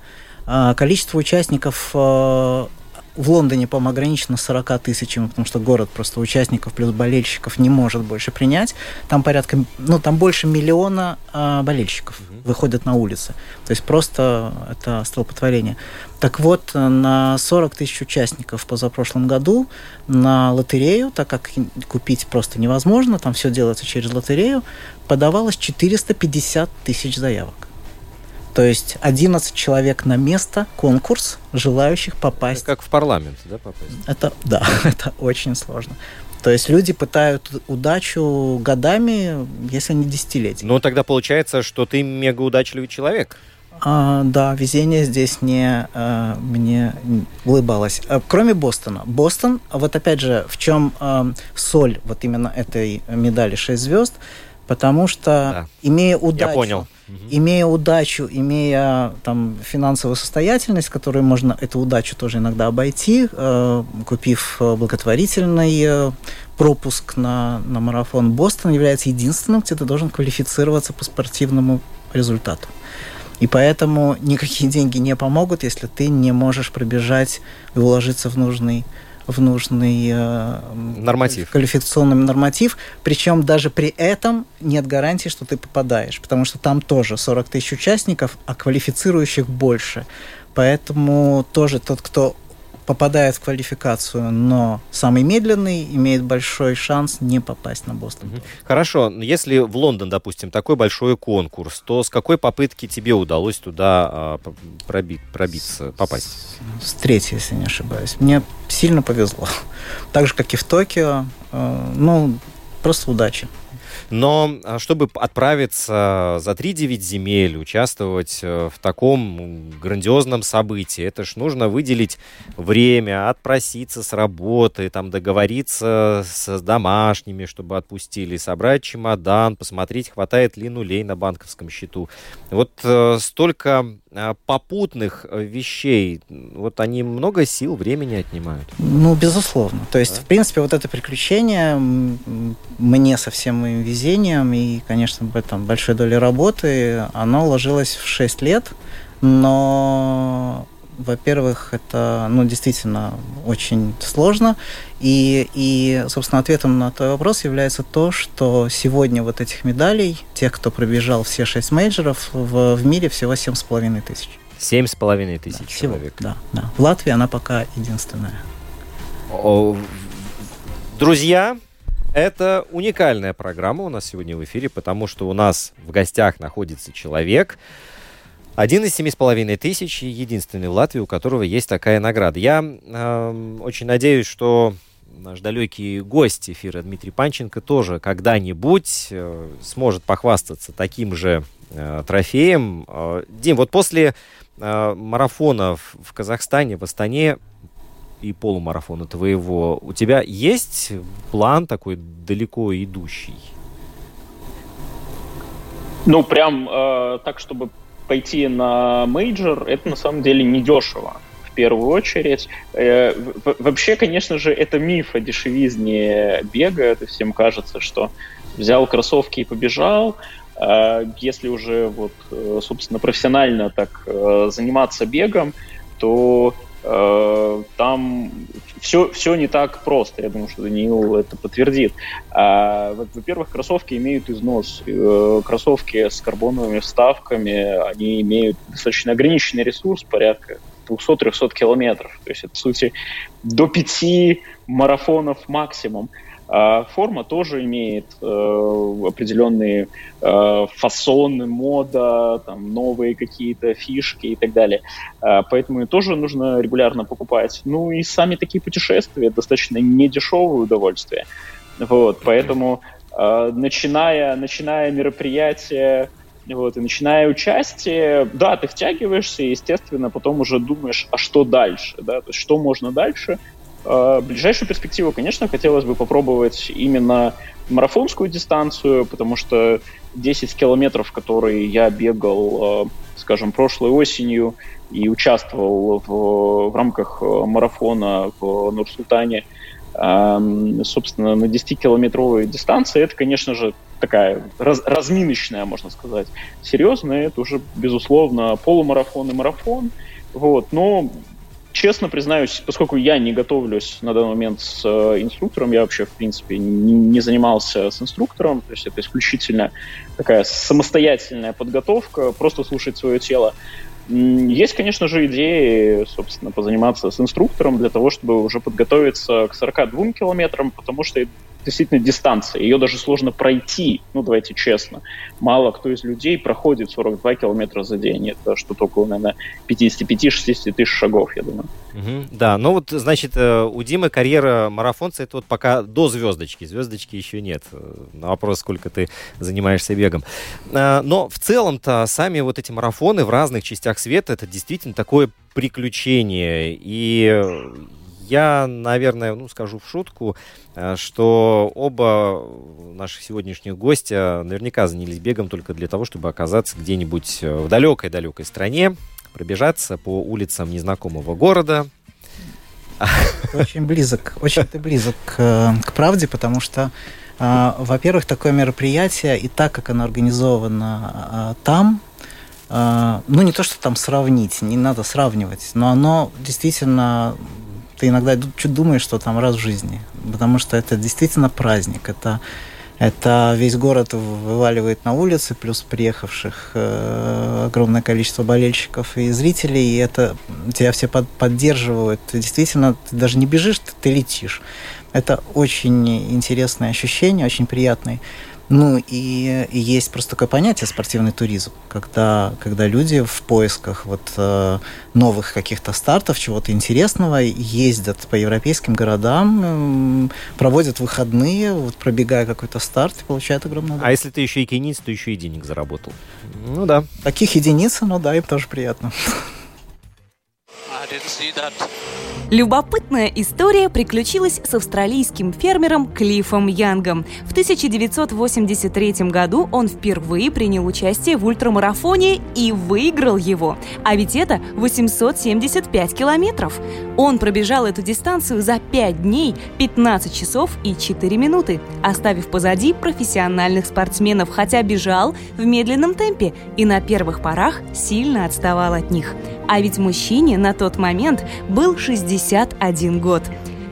а, количество участников а, в Лондоне, по-моему, ограничено 40 тысячами, потому что город просто участников плюс болельщиков не может больше принять. Там порядка, ну, там больше миллиона э, болельщиков mm-hmm. выходят на улицы. То есть просто это столпотворение. Так вот, на 40 тысяч участников позапрошлом году на лотерею, так как купить просто невозможно, там все делается через лотерею, подавалось 450 тысяч заявок. То есть 11 человек на место, конкурс желающих попасть. Как в парламент, да, попасть? Это, да, <laughs> это очень сложно. То есть люди пытают удачу годами, если не десятилетиями. Ну, тогда получается, что ты мега удачливый человек. А, да, везение здесь не а, мне улыбалось. А, кроме Бостона. Бостон, вот опять же, в чем а, соль вот именно этой медали 6 звезд, потому что, да. имея удачу... Я понял Имея удачу, имея там финансовую состоятельность, которую можно эту удачу тоже иногда обойти, э, купив э, благотворительный э, пропуск на, на марафон, Бостон является единственным, где ты должен квалифицироваться по спортивному результату. И поэтому никакие деньги не помогут, если ты не можешь пробежать и уложиться в нужный в нужный э, норматив. квалификационный норматив. Причем даже при этом нет гарантии, что ты попадаешь, потому что там тоже 40 тысяч участников, а квалифицирующих больше. Поэтому тоже тот, кто попадает в квалификацию, но самый медленный имеет большой шанс не попасть на Бостон. Хорошо, если в Лондон, допустим, такой большой конкурс, то с какой попытки тебе удалось туда а, проби- пробиться, попасть? С третьей, если не ошибаюсь. Мне сильно повезло. <laughs> Так же, как и в Токио. Э, ну, просто удача. Но а, чтобы отправиться за 3-9 земель, участвовать э, в таком грандиозном событии, это ж нужно выделить время, отпроситься с работы, там договориться с домашними, чтобы отпустили, собрать чемодан, посмотреть, хватает ли нулей на банковском счету. Вот э, столько а, попутных э, вещей, вот они много сил, времени отнимают? Ну, безусловно. То есть, да? в принципе, вот это приключение мне со всем моим везением и, конечно, в этом большой долей работы, оно ложилось в 6 лет, но во-первых, это ну, действительно очень сложно. И, и, собственно, ответом на твой вопрос является то, что сегодня вот этих медалей, тех, кто пробежал все шесть мейджеров, в, в мире всего семь с половиной тысяч. Семь с половиной тысяч да, человек. Всего, да, да. В Латвии она пока единственная. О, друзья, это уникальная программа у нас сегодня в эфире, потому что у нас в гостях находится человек, один из семи с половиной тысяч, единственный в Латвии, у которого есть такая награда. Я э, очень надеюсь, что наш далекий гость эфира Дмитрий Панченко тоже когда-нибудь э, сможет похвастаться таким же э, трофеем. Э, Дим, вот после э, марафона в, в Казахстане, в Астане и полумарафона твоего, у тебя есть план такой далеко идущий? Ну, прям э, так, чтобы пойти на мейджор, это на самом деле недешево в первую очередь. Э, вообще, конечно же, это миф о дешевизне бега. Это всем кажется, что взял кроссовки и побежал. Э, если уже вот, э, собственно, профессионально так заниматься бегом, то все, все не так просто. Я думаю, что Даниил это подтвердит. А, во-первых, кроссовки имеют износ. Э, кроссовки с карбоновыми вставками, они имеют достаточно ограниченный ресурс, порядка 200-300 километров. То есть, это, по сути, до пяти марафонов максимум. А форма тоже имеет э, определенные э, фасоны, мода, там, новые какие-то фишки и так далее. Э, поэтому тоже нужно регулярно покупать. Ну и сами такие путешествия достаточно недешевое удовольствие. Вот, поэтому э, начиная, начиная мероприятие вот, и начиная участие, да, ты втягиваешься, и, естественно, потом уже думаешь, а что дальше, да, то есть что можно дальше, э, ближайшую перспективу, конечно, хотелось бы попробовать именно марафонскую дистанцию, потому что 10 километров, которые я бегал, э, скажем, прошлой осенью и участвовал в, в рамках марафона в Нур-Султане, собственно, на 10-километровой дистанции, это, конечно же, такая раз, разминочная, можно сказать. Серьезная, это уже, безусловно, полумарафон и марафон. Вот, но честно признаюсь, поскольку я не готовлюсь на данный момент с э, инструктором, я вообще, в принципе, не, не занимался с инструктором, то есть это исключительно такая самостоятельная подготовка, просто слушать свое тело. Есть, конечно же, идеи, собственно, позаниматься с инструктором для того, чтобы уже подготовиться к 42 километрам, потому что действительно дистанция. Ее даже сложно пройти, ну, давайте честно. Мало кто из людей проходит 42 километра за день. Это что-то около, наверное, 55-60 тысяч шагов, я думаю. Угу, да, ну вот, значит, э, у Димы карьера марафонца это вот пока до звездочки. Звездочки еще нет. На вопрос, сколько ты занимаешься бегом. А, но в целом-то сами вот эти марафоны в разных частях света это действительно такое приключение. И я, наверное, ну, скажу в шутку, э, что оба наших сегодняшних гостя наверняка занялись бегом только для того, чтобы оказаться где-нибудь э, в далекой-далекой стране, пробежаться по улицам незнакомого города. Очень близок, очень ты близок к, к правде, потому что, э, во-первых, такое мероприятие и так, как оно организовано э, там, э, ну не то, что там сравнить, не надо сравнивать, но оно действительно ты иногда чуть думаешь, что там раз в жизни, потому что это действительно праздник, это это весь город вываливает на улицы, плюс приехавших э, огромное количество болельщиков и зрителей, и это тебя все под, поддерживают. Ты действительно, ты даже не бежишь, ты, ты летишь. Это очень интересное ощущение, очень приятный. Ну и, и есть просто такое понятие спортивный туризм, когда, когда люди в поисках вот э, новых каких-то стартов, чего-то интересного, ездят по европейским городам, проводят выходные, вот пробегая какой-то старт и получают огромное. А если ты еще и единиц, то еще и денег заработал. Ну да. Таких единиц, ну да, им тоже приятно. Любопытная история приключилась с австралийским фермером Клиффом Янгом. В 1983 году он впервые принял участие в ультрамарафоне и выиграл его. А ведь это 875 километров. Он пробежал эту дистанцию за 5 дней, 15 часов и 4 минуты, оставив позади профессиональных спортсменов, хотя бежал в медленном темпе и на первых порах сильно отставал от них. А ведь мужчине на тот момент был 61 год.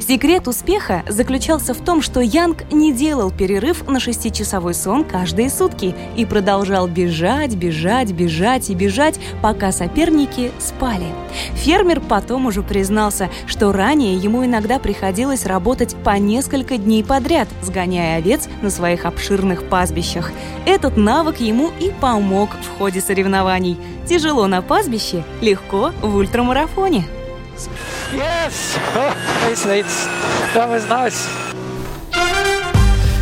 Секрет успеха заключался в том, что Янг не делал перерыв на шестичасовой сон каждые сутки и продолжал бежать, бежать, бежать и бежать, пока соперники спали. Фермер потом уже признался, что ранее ему иногда приходилось работать по несколько дней подряд, сгоняя овец на своих обширных пастбищах. Этот навык ему и помог в ходе соревнований. Тяжело на пастбище, легко в ультрамарафоне. Yes! Oh, it's, it's, that was nice.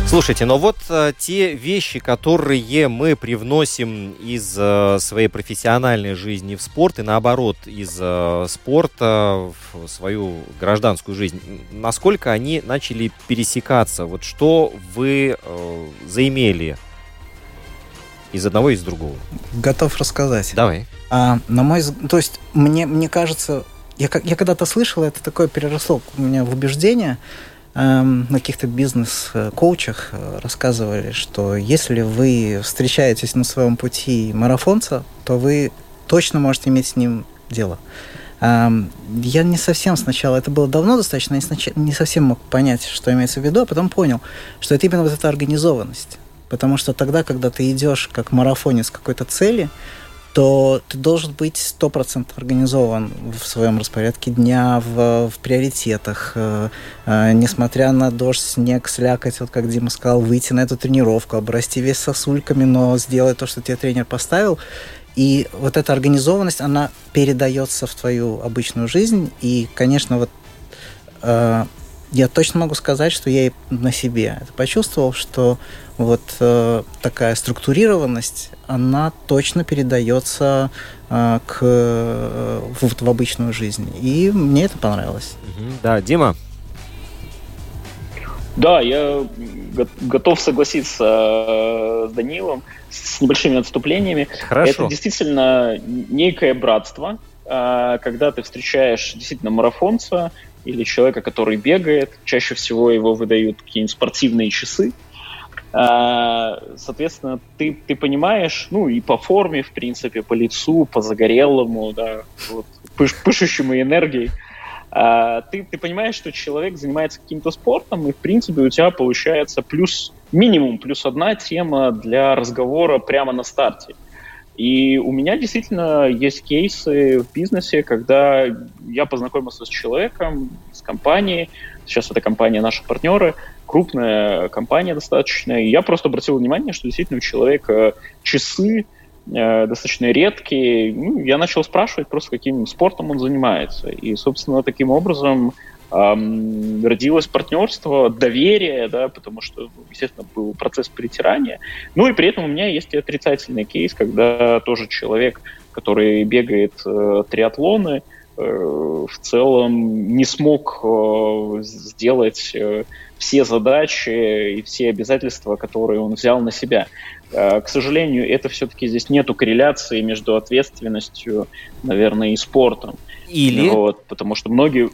Слушайте, но вот э, те вещи, которые мы привносим из э, своей профессиональной жизни в спорт и наоборот из э, спорта в свою гражданскую жизнь, насколько они начали пересекаться? Вот что вы э, заимели из одного и из другого? Готов рассказать. Давай. А, на мой то есть мне, мне кажется, я, я когда-то слышал, это такое переросло у меня в убеждение, эм, на каких-то бизнес-коучах э, рассказывали, что если вы встречаетесь на своем пути марафонца, то вы точно можете иметь с ним дело. Эм, я не совсем сначала, это было давно достаточно, снач... не совсем мог понять, что имеется в виду, а потом понял, что это именно вот эта организованность. Потому что тогда, когда ты идешь как марафонец какой-то цели, то ты должен быть сто процентов организован в своем распорядке дня, в, в приоритетах. Э, э, несмотря на дождь, снег, слякоть, вот как Дима сказал, выйти на эту тренировку, обрасти весь сосульками, но сделать то, что тебе тренер поставил. И вот эта организованность, она передается в твою обычную жизнь. И, конечно, вот э, я точно могу сказать, что я и на себе это почувствовал, что вот э, такая структурированность, она точно передается э, к, э, в, в обычную жизнь. И мне это понравилось. Да, Дима, Да, я готов согласиться с Данилом с небольшими отступлениями. Хорошо. Это действительно некое братство, когда ты встречаешь действительно марафонца или человека, который бегает. Чаще всего его выдают какие-нибудь спортивные часы. Соответственно, ты, ты понимаешь, ну и по форме, в принципе, по лицу, по загорелому, да, вот, пыш, пышущему энергией, ты, ты понимаешь, что человек занимается каким-то спортом, и, в принципе, у тебя получается плюс, минимум плюс одна тема для разговора прямо на старте. И у меня действительно есть кейсы в бизнесе, когда я познакомился с человеком, с компанией, сейчас эта компания наши партнеры, крупная компания достаточно, и я просто обратил внимание, что действительно у человека часы э, достаточно редкие. Ну, я начал спрашивать просто, каким спортом он занимается. И, собственно, таким образом родилось партнерство, доверие, да, потому что, естественно, был процесс притирания. Ну и при этом у меня есть и отрицательный кейс, когда тоже человек, который бегает э, триатлоны, э, в целом не смог э, сделать э, все задачи и все обязательства, которые он взял на себя. Э, к сожалению, это все-таки здесь нету корреляции между ответственностью, наверное, и спортом. Или... Вот, потому что многие...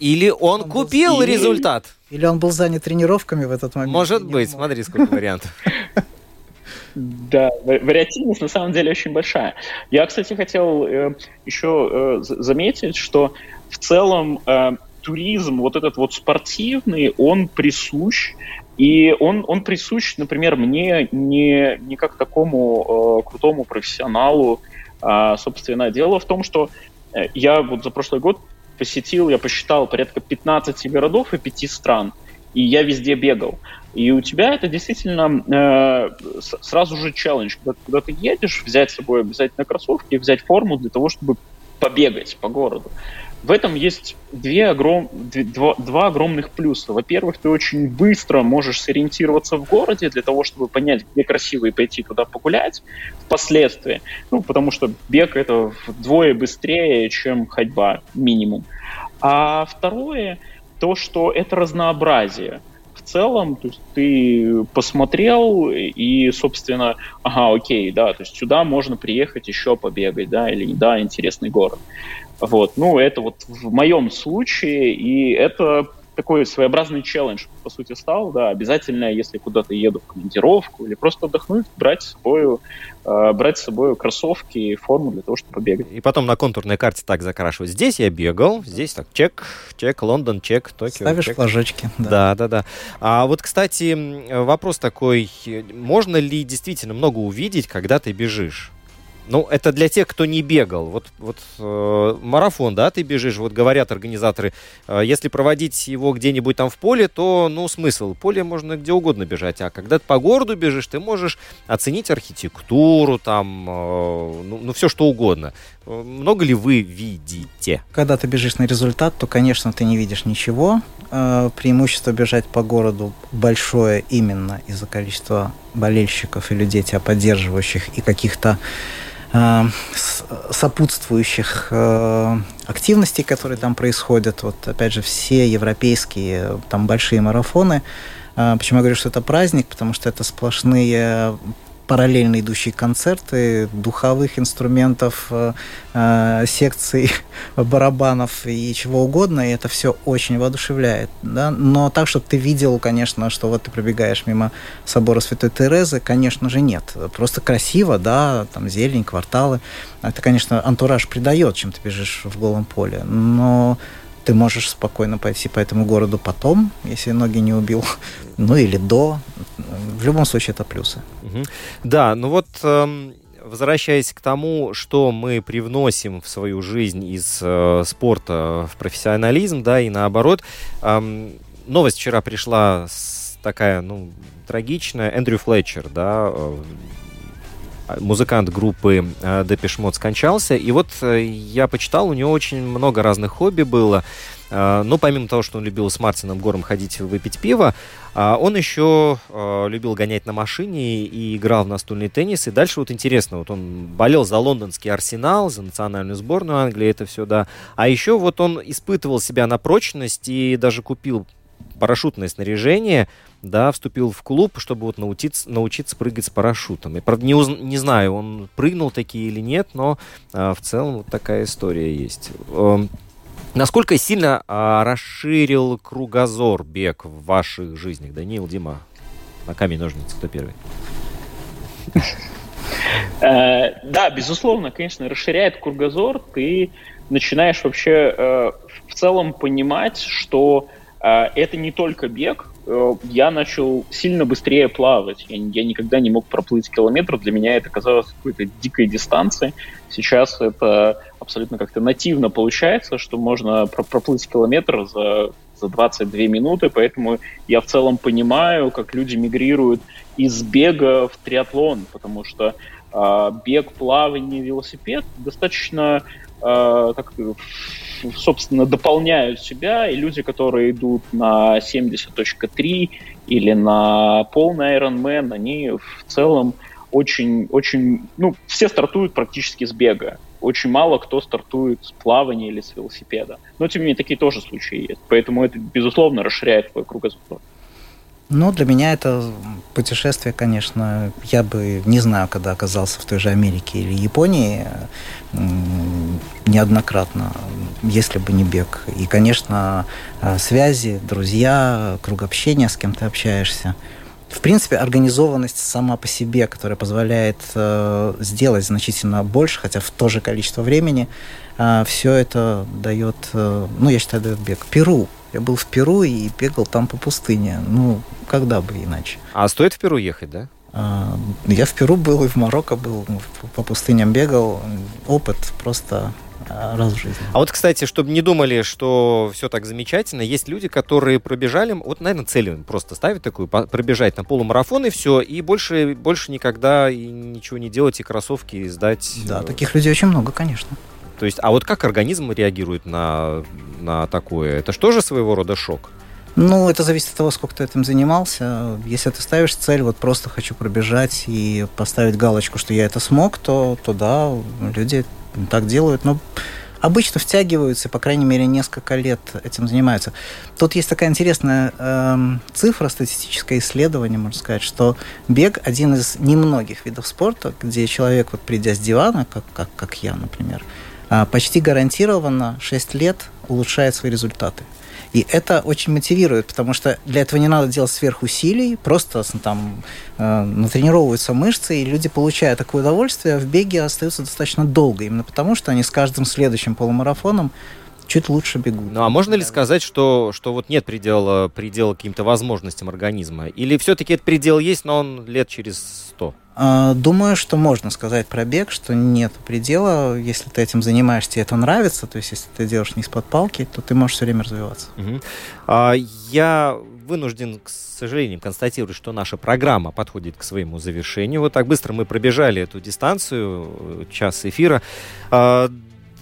Или он, он купил или... результат. Или он был занят тренировками в этот момент. Может быть, смотри, сколько вариантов. <laughs> Да, вариативность на самом деле очень большая. Я, кстати, хотел э, еще э, заметить, что в целом э, туризм, вот этот вот спортивный, он присущ, и он, он присущ, например, мне не, не как такому э, крутому профессионалу. А, собственно, дело в том, что э, я вот за прошлый год посетил, я посчитал порядка 15 городов и 5 стран, и я везде бегал. И у тебя это действительно э, сразу же челлендж, когда, когда ты едешь, взять с собой обязательно кроссовки, взять форму для того, чтобы побегать по городу. В этом есть две огром... два, два огромных плюса. Во-первых, ты очень быстро можешь сориентироваться в городе для того, чтобы понять, где красиво и пойти туда погулять впоследствии. Ну, потому что бег это вдвое быстрее, чем ходьба минимум. А второе, то, что это разнообразие в целом, то есть ты посмотрел и, собственно, ага, окей, да, то есть сюда можно приехать еще побегать, да, или да, интересный город. Вот, ну, это вот в моем случае, и это такой своеобразный челлендж, по сути, стал, да, обязательно, если куда-то еду в командировку или просто отдохнуть, брать с собой, э, брать с собой кроссовки и форму для того, чтобы побегать. И потом на контурной карте так закрашивать. Здесь я бегал, здесь так, чек, чек, Лондон, чек, Токио. Ставишь чек. флажочки. Да. да, да, да. А вот, кстати, вопрос такой, можно ли действительно много увидеть, когда ты бежишь? Ну, это для тех, кто не бегал. Вот, вот э, марафон, да, ты бежишь, вот говорят организаторы, э, если проводить его где-нибудь там в поле, то, ну, смысл, поле можно где угодно бежать, а когда ты по городу бежишь, ты можешь оценить архитектуру, там, э, ну, ну, все что угодно. Э, много ли вы видите? Когда ты бежишь на результат, то, конечно, ты не видишь ничего. Э, преимущество бежать по городу большое именно из-за количества болельщиков и людей, тебя поддерживающих, и каких-то сопутствующих э, активностей, которые там происходят. Вот, опять же, все европейские, там большие марафоны. Э, почему я говорю, что это праздник? Потому что это сплошные параллельно идущие концерты духовых инструментов, э, э, секций <laughs> барабанов и чего угодно, и это все очень воодушевляет. Да? Но так, чтобы ты видел, конечно, что вот ты пробегаешь мимо собора Святой Терезы, конечно же, нет. Просто красиво, да, там зелень, кварталы. Это, конечно, антураж придает, чем ты бежишь в голом поле. Но ты можешь спокойно пойти по этому городу потом, если ноги не убил, <laughs> ну или до. В любом случае это плюсы. Да, ну вот эм, возвращаясь к тому, что мы привносим в свою жизнь из э, спорта в профессионализм, да, и наоборот, эм, новость вчера пришла такая, ну, трагичная. Эндрю Флетчер, да, э, музыкант группы э, Depeche Mode скончался. И вот э, я почитал, у него очень много разных хобби было. Э, ну, помимо того, что он любил с Мартином Гором ходить выпить пиво, он еще любил гонять на машине и играл в настольный теннис. И дальше вот интересно, вот он болел за лондонский арсенал, за национальную сборную Англии, это все, да. А еще вот он испытывал себя на прочность и даже купил парашютное снаряжение, да, вступил в клуб, чтобы вот научиться, научиться прыгать с парашютом. И, правда, не, уз... не знаю, он прыгнул такие или нет, но а, в целом вот такая история есть. Эм, насколько сильно а, расширил кругозор бег в ваших жизнях? Даниил, Дима, на камень, ножницы, кто первый? Э, да, безусловно, конечно, расширяет кругозор. Ты начинаешь вообще э, в целом понимать, что э, это не только бег. Я начал сильно быстрее плавать. Я, я никогда не мог проплыть километр. Для меня это казалось какой-то дикой дистанцией. Сейчас это абсолютно как-то нативно получается, что можно проплыть километр за за 22 минуты, поэтому я в целом понимаю, как люди мигрируют из бега в триатлон, потому что э, бег, плавание, велосипед достаточно э, так, собственно, дополняют себя, и люди, которые идут на 70.3 или на полный Ironman, они в целом очень, очень, ну, все стартуют практически с бега очень мало кто стартует с плавания или с велосипеда. Но, тем не менее, такие тоже случаи есть. Поэтому это, безусловно, расширяет твой кругозор. Ну, для меня это путешествие, конечно, я бы не знаю, когда оказался в той же Америке или Японии неоднократно, если бы не бег. И, конечно, э, связи, друзья, круг общения, с кем ты общаешься – в принципе, организованность сама по себе, которая позволяет э, сделать значительно больше, хотя в то же количество времени, э, все это дает, э, ну, я считаю, дает бег. Перу. Я был в Перу и бегал там по пустыне. Ну, когда бы иначе. А стоит в Перу ехать, да? Э, я в Перу был и в Марокко был, по пустыням бегал. Опыт просто раз в жизни. А вот, кстати, чтобы не думали, что все так замечательно, есть люди, которые пробежали, вот, наверное, целью просто ставят такую, пробежать на полумарафон и все, и больше, больше никогда и ничего не делать, и кроссовки сдать. Да, таких людей очень много, конечно. То есть, а вот как организм реагирует на, на такое? Это же своего рода шок? Ну, это зависит от того, сколько ты этим занимался. Если ты ставишь цель, вот просто хочу пробежать и поставить галочку, что я это смог, то, то да, люди так делают, но обычно втягиваются, по крайней мере, несколько лет этим занимаются. Тут есть такая интересная э, цифра, статистическое исследование, можно сказать, что бег один из немногих видов спорта, где человек, вот придя с дивана, как, как, как я, например, э, почти гарантированно 6 лет улучшает свои результаты. И это очень мотивирует, потому что для этого не надо делать сверхусилий, просто там э, натренировываются мышцы, и люди, получая такое удовольствие, в беге остаются достаточно долго, именно потому что они с каждым следующим полумарафоном чуть лучше бегут. Ну а можно ли сказать, что, что вот нет предела, предела каким-то возможностям организма? Или все-таки этот предел есть, но он лет через сто? А, думаю, что можно сказать про бег, что нет предела. Если ты этим занимаешься, тебе это нравится, то есть если ты делаешь не из-под палки, то ты можешь все время развиваться. Угу. А, я вынужден, к сожалению, констатировать, что наша программа подходит к своему завершению. Вот так быстро мы пробежали эту дистанцию, э, час эфира.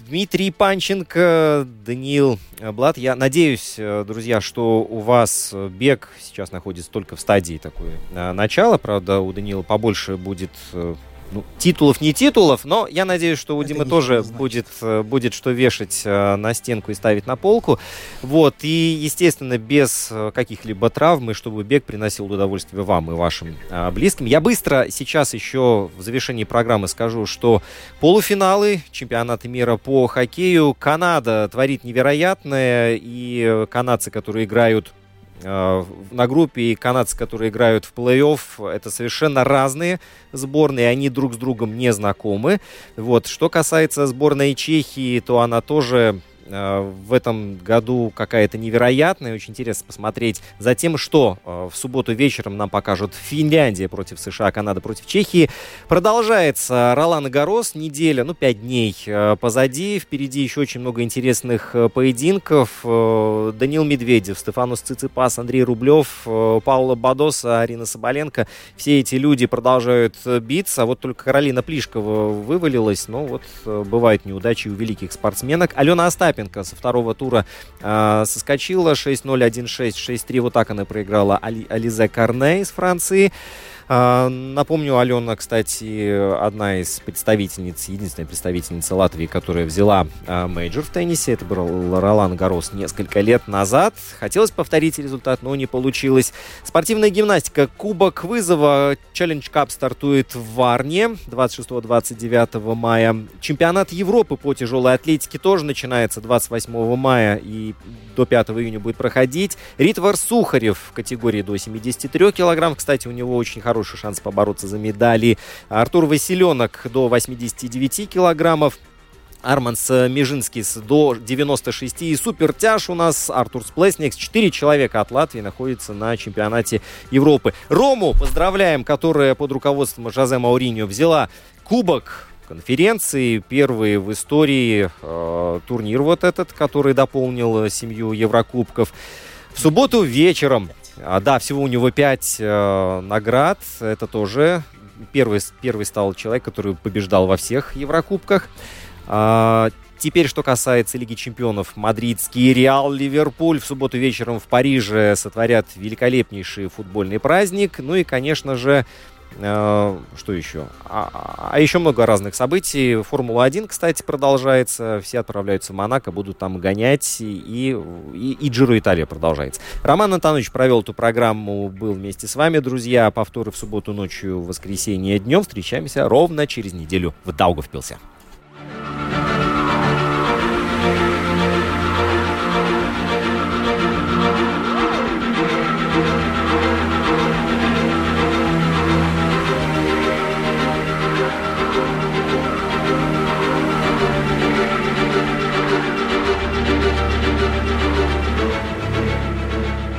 Дмитрий Панченко, Даниил Блат. Я надеюсь, э, друзья, что у вас бег сейчас находится только в стадии такой э, начала. Правда, у Даниила побольше будет э, ну, титулов не титулов, но я надеюсь, что у Это Димы тоже будет, э, будет что вешать э, на стенку и ставить на полку. Вот, и, естественно, без э, каких-либо травм, и чтобы бег приносил удовольствие вам и вашим близким. Я быстро сейчас еще в завершении программы скажу, что полуфиналы чемпионата мира по хоккею Канада творит невероятное, и канадцы, которые играют на группе и канадцы, которые играют в плей-офф, это совершенно разные сборные, они друг с другом не знакомы. Вот. Что касается сборной Чехии, то она тоже Э, в этом году какая-то невероятная. Очень интересно посмотреть за тем, что э, в субботу вечером нам покажут Финляндия против США, Канада против Чехии. Продолжается Ролан Гарос. Неделя, ну, пять дней э, позади. Впереди еще очень много интересных поединков. Данил Медведев, Стефанус Циципас, Андрей Рублев, Паула Бадоса, Арина Соболенко. Все эти люди продолжают биться. Вот только Каролина Плишкова вывалилась. Но вот бывают неудачи у великих спортсменок. Алена Остапь Остапенко со второго тура э, соскочила 6-0, 1-6, 6-3. Вот так она проиграла Али, Ализе Корне из Франции. А, напомню, Алена, кстати, одна из представительниц, единственная представительница Латвии, которая взяла а, мейджор в теннисе. Это был Ролан Гарос несколько лет назад. Хотелось повторить результат, но не получилось. Спортивная гимнастика. Кубок вызова. Челлендж Кап стартует в Варне 26-29 мая. Чемпионат Европы по тяжелой атлетике тоже начинается 28 мая и до 5 июня будет проходить. Ритвар Сухарев в категории до 73 килограмм. Кстати, у него очень хороший шанс побороться за медали. Артур Василенок до 89 килограммов. Арманс Межинскис до 96. И супертяж у нас Артур Сплесникс. Четыре человека от Латвии находятся на чемпионате Европы. Рому поздравляем, которая под руководством Жозе Мауриньо взяла кубок конференции. Первый в истории э, турнир вот этот, который дополнил семью Еврокубков. В субботу вечером, а, да, всего у него пять э, наград. Это тоже первый, первый стал человек, который побеждал во всех Еврокубках. А, Теперь, что касается Лиги чемпионов, мадридский Реал Ливерпуль в субботу вечером в Париже сотворят великолепнейший футбольный праздник. Ну и, конечно же, что еще? А, а еще много разных событий. Формула-1, кстати, продолжается. Все отправляются в Монако, будут там гонять. И, и, и Джиро Италия продолжается. Роман Антонович провел эту программу, был вместе с вами, друзья. Повторы в субботу ночью, в воскресенье днем. Встречаемся ровно через неделю в Даугавпилсе.